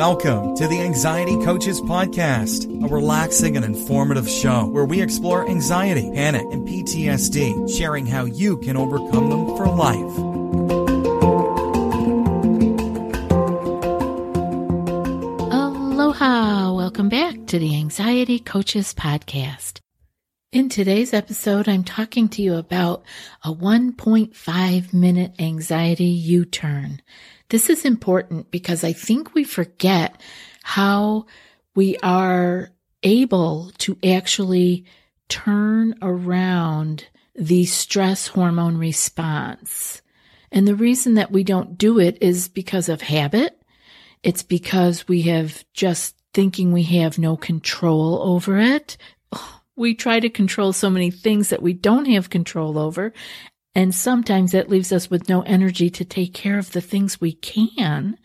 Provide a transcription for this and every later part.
Welcome to the Anxiety Coaches Podcast, a relaxing and informative show where we explore anxiety, panic, and PTSD, sharing how you can overcome them for life. Aloha! Welcome back to the Anxiety Coaches Podcast. In today's episode, I'm talking to you about a 1.5 minute anxiety U turn. This is important because I think we forget how we are able to actually turn around the stress hormone response. And the reason that we don't do it is because of habit. It's because we have just thinking we have no control over it. We try to control so many things that we don't have control over. And sometimes that leaves us with no energy to take care of the things we can.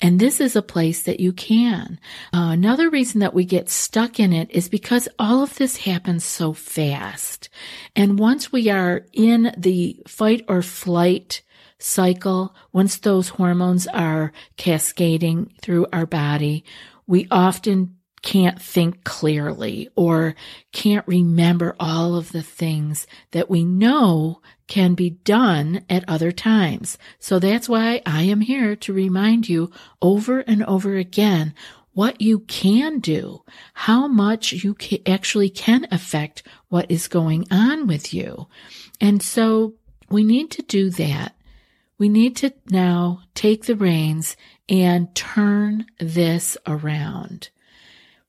And this is a place that you can. Uh, another reason that we get stuck in it is because all of this happens so fast. And once we are in the fight or flight cycle, once those hormones are cascading through our body, we often can't think clearly or can't remember all of the things that we know can be done at other times. So that's why I am here to remind you over and over again what you can do, how much you actually can affect what is going on with you. And so we need to do that. We need to now take the reins and turn this around.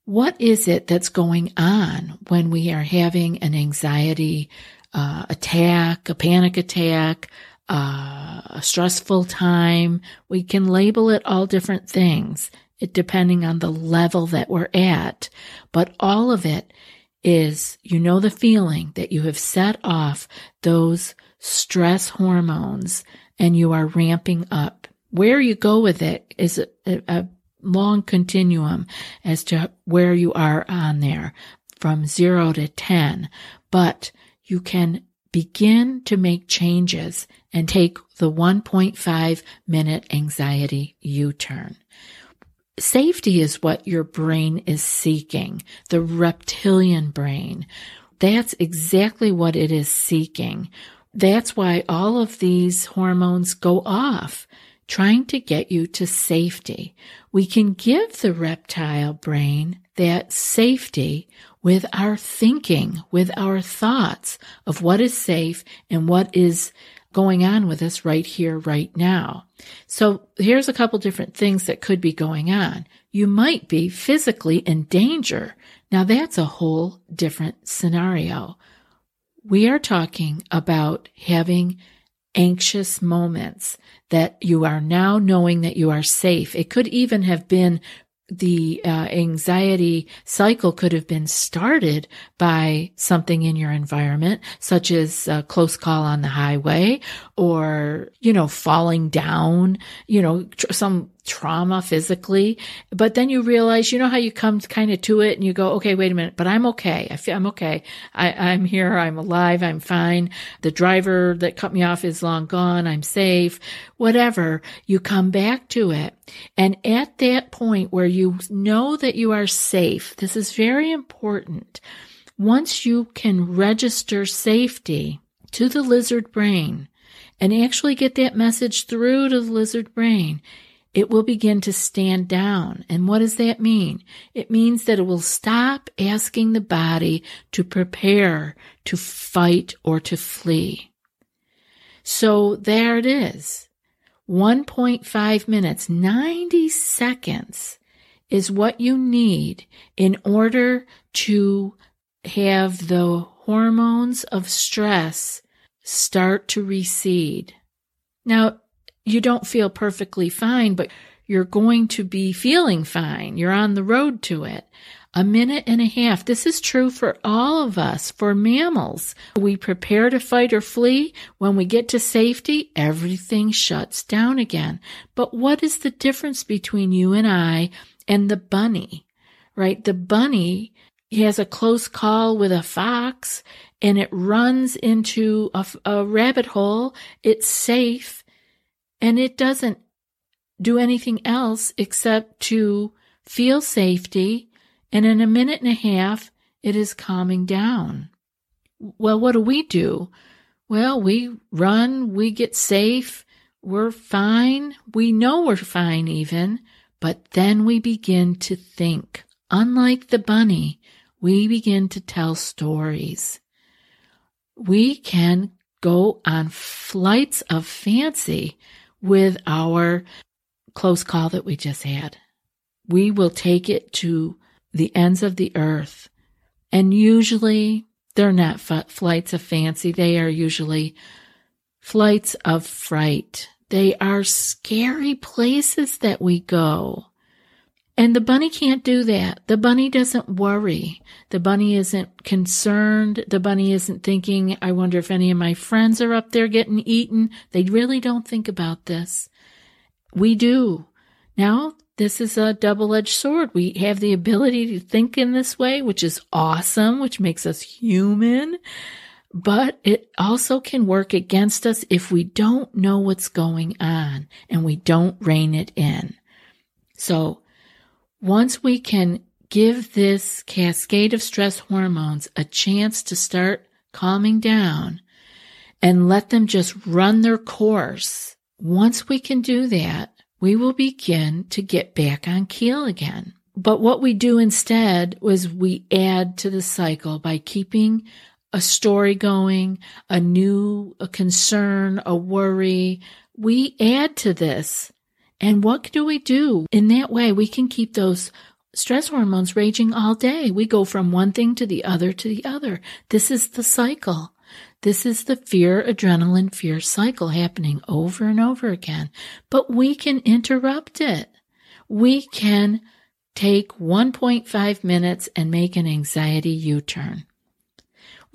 What is it that's going on when we are having an anxiety uh, attack, a panic attack, uh, a stressful time. We can label it all different things, it, depending on the level that we're at. But all of it is, you know, the feeling that you have set off those stress hormones and you are ramping up. Where you go with it is a, a long continuum as to where you are on there from zero to 10. But you can begin to make changes and take the 1.5 minute anxiety U-turn. Safety is what your brain is seeking, the reptilian brain. That's exactly what it is seeking. That's why all of these hormones go off, trying to get you to safety. We can give the reptile brain that safety with our thinking, with our thoughts of what is safe and what is going on with us right here, right now. So here's a couple different things that could be going on. You might be physically in danger. Now that's a whole different scenario. We are talking about having anxious moments that you are now knowing that you are safe. It could even have been the uh, anxiety cycle could have been started by something in your environment, such as a close call on the highway or, you know, falling down, you know, tr- some trauma physically. But then you realize, you know how you come kind of to it and you go, okay, wait a minute, but I'm okay. I feel I'm okay. I, I'm here. I'm alive. I'm fine. The driver that cut me off is long gone. I'm safe. Whatever. You come back to it. And at that point where you know that you are safe, this is very important. Once you can register safety to the lizard brain and actually get that message through to the lizard brain, it will begin to stand down. And what does that mean? It means that it will stop asking the body to prepare to fight or to flee. So there it is. 1.5 minutes, 90 seconds is what you need in order to have the hormones of stress start to recede. Now, you don't feel perfectly fine, but you're going to be feeling fine. You're on the road to it. A minute and a half. This is true for all of us, for mammals. We prepare to fight or flee. When we get to safety, everything shuts down again. But what is the difference between you and I and the bunny? Right? The bunny has a close call with a fox and it runs into a, a rabbit hole. It's safe and it doesn't do anything else except to feel safety. And in a minute and a half, it is calming down. Well, what do we do? Well, we run, we get safe, we're fine, we know we're fine even, but then we begin to think. Unlike the bunny, we begin to tell stories. We can go on flights of fancy with our close call that we just had. We will take it to the ends of the earth. And usually they're not f- flights of fancy. They are usually flights of fright. They are scary places that we go. And the bunny can't do that. The bunny doesn't worry. The bunny isn't concerned. The bunny isn't thinking, I wonder if any of my friends are up there getting eaten. They really don't think about this. We do. Now, this is a double edged sword. We have the ability to think in this way, which is awesome, which makes us human. But it also can work against us if we don't know what's going on and we don't rein it in. So once we can give this cascade of stress hormones a chance to start calming down and let them just run their course, once we can do that, we will begin to get back on keel again. But what we do instead was we add to the cycle by keeping a story going, a new a concern, a worry. We add to this. And what do we do? In that way, we can keep those stress hormones raging all day. We go from one thing to the other to the other. This is the cycle. This is the fear, adrenaline, fear cycle happening over and over again. But we can interrupt it. We can take 1.5 minutes and make an anxiety U turn.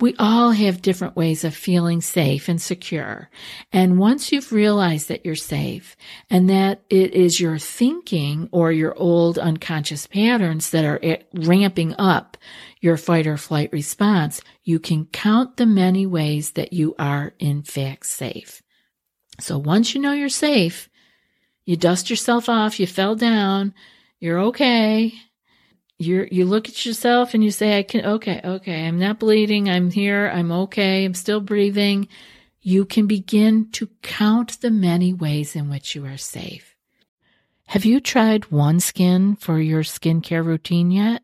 We all have different ways of feeling safe and secure. And once you've realized that you're safe and that it is your thinking or your old unconscious patterns that are eh, ramping up your fight or flight response, you can count the many ways that you are in fact safe. So once you know you're safe, you dust yourself off, you fell down, you're okay, you you look at yourself and you say, I can, okay, okay, I'm not bleeding. I'm here. I'm okay. I'm still breathing. You can begin to count the many ways in which you are safe. Have you tried OneSkin for your skincare routine yet?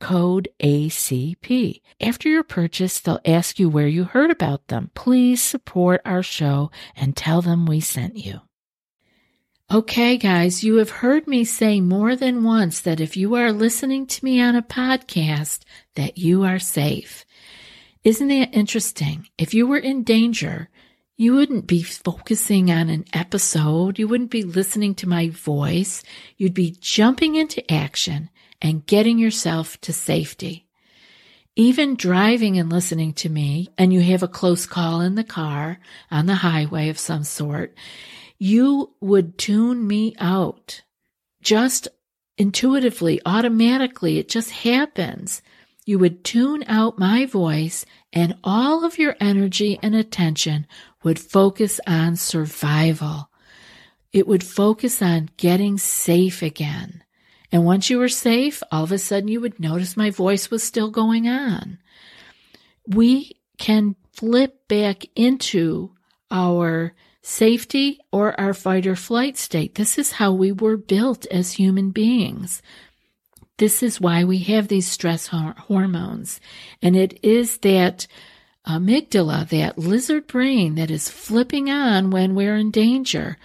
code ACP. After your purchase, they'll ask you where you heard about them. Please support our show and tell them we sent you. Okay, guys, you have heard me say more than once that if you are listening to me on a podcast, that you are safe. Isn't that interesting? If you were in danger, you wouldn't be focusing on an episode. You wouldn't be listening to my voice. You'd be jumping into action and getting yourself to safety. Even driving and listening to me, and you have a close call in the car on the highway of some sort, you would tune me out just intuitively, automatically. It just happens you would tune out my voice and all of your energy and attention would focus on survival. It would focus on getting safe again. And once you were safe, all of a sudden you would notice my voice was still going on. We can flip back into our safety or our fight or flight state. This is how we were built as human beings. This is why we have these stress hormones. And it is that amygdala, that lizard brain that is flipping on when we're in danger.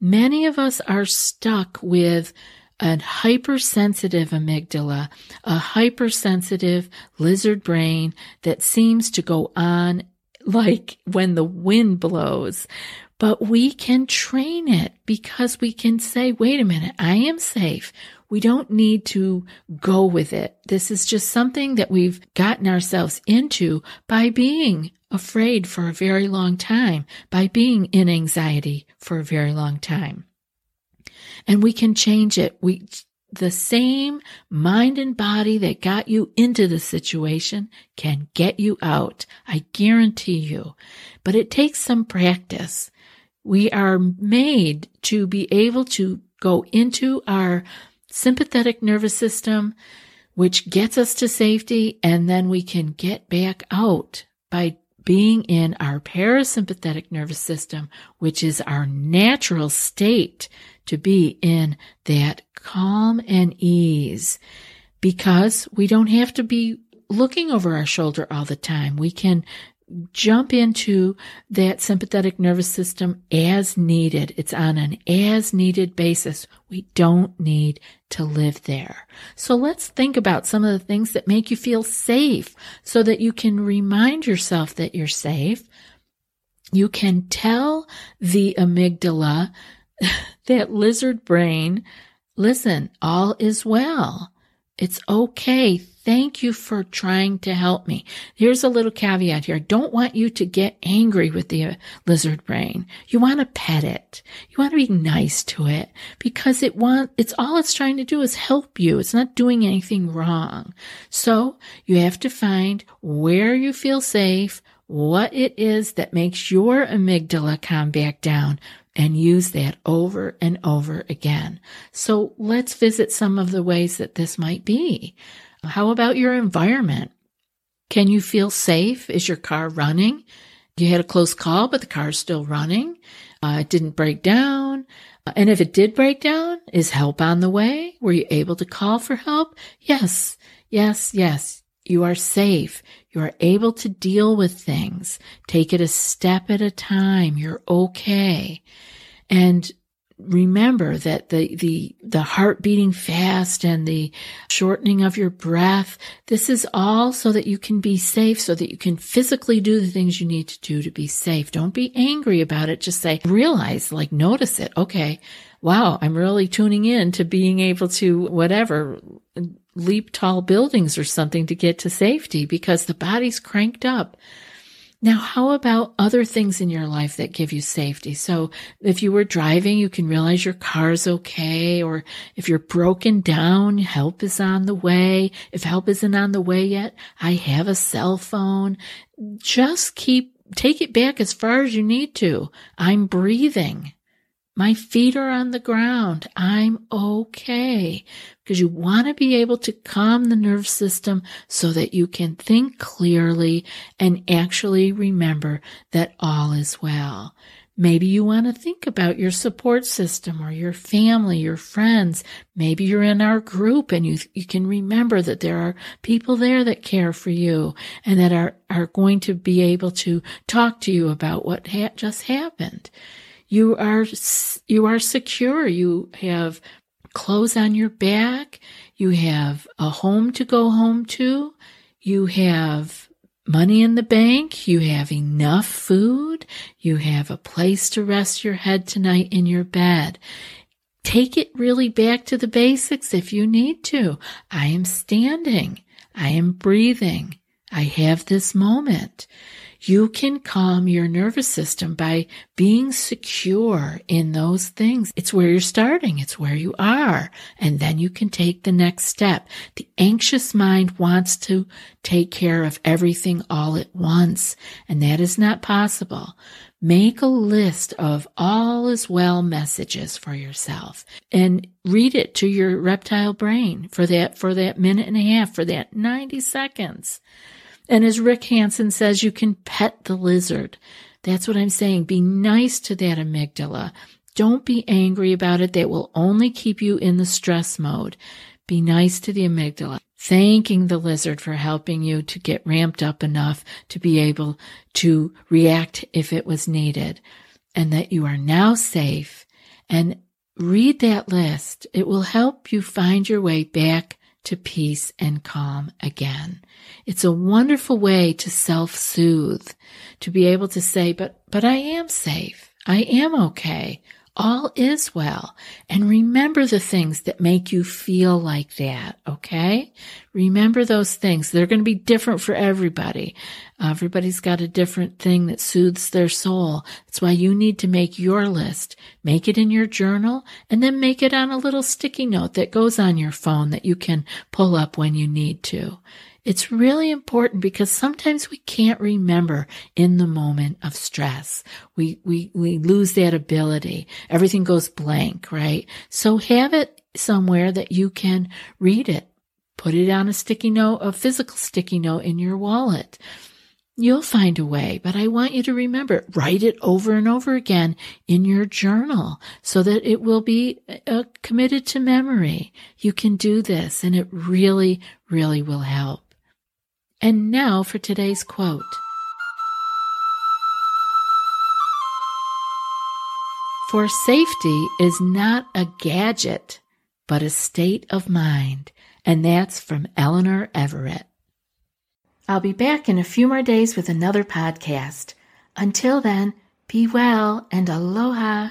Many of us are stuck with a hypersensitive amygdala, a hypersensitive lizard brain that seems to go on like when the wind blows. But we can train it because we can say, wait a minute, I am safe. We don't need to go with it. This is just something that we've gotten ourselves into by being afraid for a very long time, by being in anxiety for a very long time. And we can change it. We, the same mind and body that got you into the situation can get you out. I guarantee you. But it takes some practice. We are made to be able to go into our sympathetic nervous system, which gets us to safety, and then we can get back out by being in our parasympathetic nervous system, which is our natural state to be in that calm and ease because we don't have to be looking over our shoulder all the time. We can jump into that sympathetic nervous system as needed. It's on an as needed basis. We don't need to live there. So let's think about some of the things that make you feel safe so that you can remind yourself that you're safe. You can tell the amygdala, that lizard brain, listen, all is well. It's okay. Thank you for trying to help me. Here's a little caveat here. I don't want you to get angry with the uh, lizard brain. You want to pet it. You want to be nice to it because it want, it's all it's trying to do is help you. It's not doing anything wrong. So you have to find where you feel safe, what it is that makes your amygdala calm back down and use that over and over again. So let's visit some of the ways that this might be. How about your environment? Can you feel safe? Is your car running? You had a close call, but the car's still running. Uh, it didn't break down. Uh, and if it did break down, is help on the way? Were you able to call for help? Yes, yes, yes. You are safe. You are able to deal with things. Take it a step at a time. You're okay. And remember that the, the, the heart beating fast and the shortening of your breath, this is all so that you can be safe, so that you can physically do the things you need to do to be safe. Don't be angry about it. Just say, realize, like, notice it. Okay. Wow. I'm really tuning in to being able to whatever leap tall buildings or something to get to safety because the body's cranked up. Now, how about other things in your life that give you safety? So if you were driving, you can realize your car's okay. Or if you're broken down, help is on the way. If help isn't on the way yet, I have a cell phone. Just keep, take it back as far as you need to. I'm breathing. My feet are on the ground. I'm okay. Because you want to be able to calm the nerve system so that you can think clearly and actually remember that all is well. Maybe you want to think about your support system or your family, your friends. Maybe you're in our group and you, you can remember that there are people there that care for you and that are, are going to be able to talk to you about what ha- just happened. You are, you are secure. You have clothes on your back. You have a home to go home to. You have money in the bank. You have enough food. You have a place to rest your head tonight in your bed. Take it really back to the basics if you need to. I am standing. I am breathing. I have this moment. You can calm your nervous system by being secure in those things. It's where you're starting. It's where you are. And then you can take the next step. The anxious mind wants to take care of everything all at once. And that is not possible. Make a list of all is well messages for yourself and read it to your reptile brain for that, for that minute and a half, for that 90 seconds. And as Rick Hanson says, you can pet the lizard. That's what I'm saying. Be nice to that amygdala. Don't be angry about it. That will only keep you in the stress mode. Be nice to the amygdala. Thanking the lizard for helping you to get ramped up enough to be able to react if it was needed and that you are now safe and read that list. It will help you find your way back to peace and calm again. It's a wonderful way to self-soothe, to be able to say, but, but I am safe. I am okay. All is well. And remember the things that make you feel like that. Okay. Remember those things. They're going to be different for everybody. Everybody's got a different thing that soothes their soul. That's why you need to make your list. Make it in your journal and then make it on a little sticky note that goes on your phone that you can pull up when you need to. It's really important because sometimes we can't remember in the moment of stress. We, we, we lose that ability. Everything goes blank, right? So have it somewhere that you can read it. Put it on a sticky note, a physical sticky note in your wallet. You'll find a way, but I want you to remember, it. write it over and over again in your journal so that it will be uh, committed to memory. You can do this and it really, really will help. And now for today's quote. For safety is not a gadget, but a state of mind. And that's from Eleanor Everet. I'll be back in a few more days with another podcast. Until then, be well and aloha.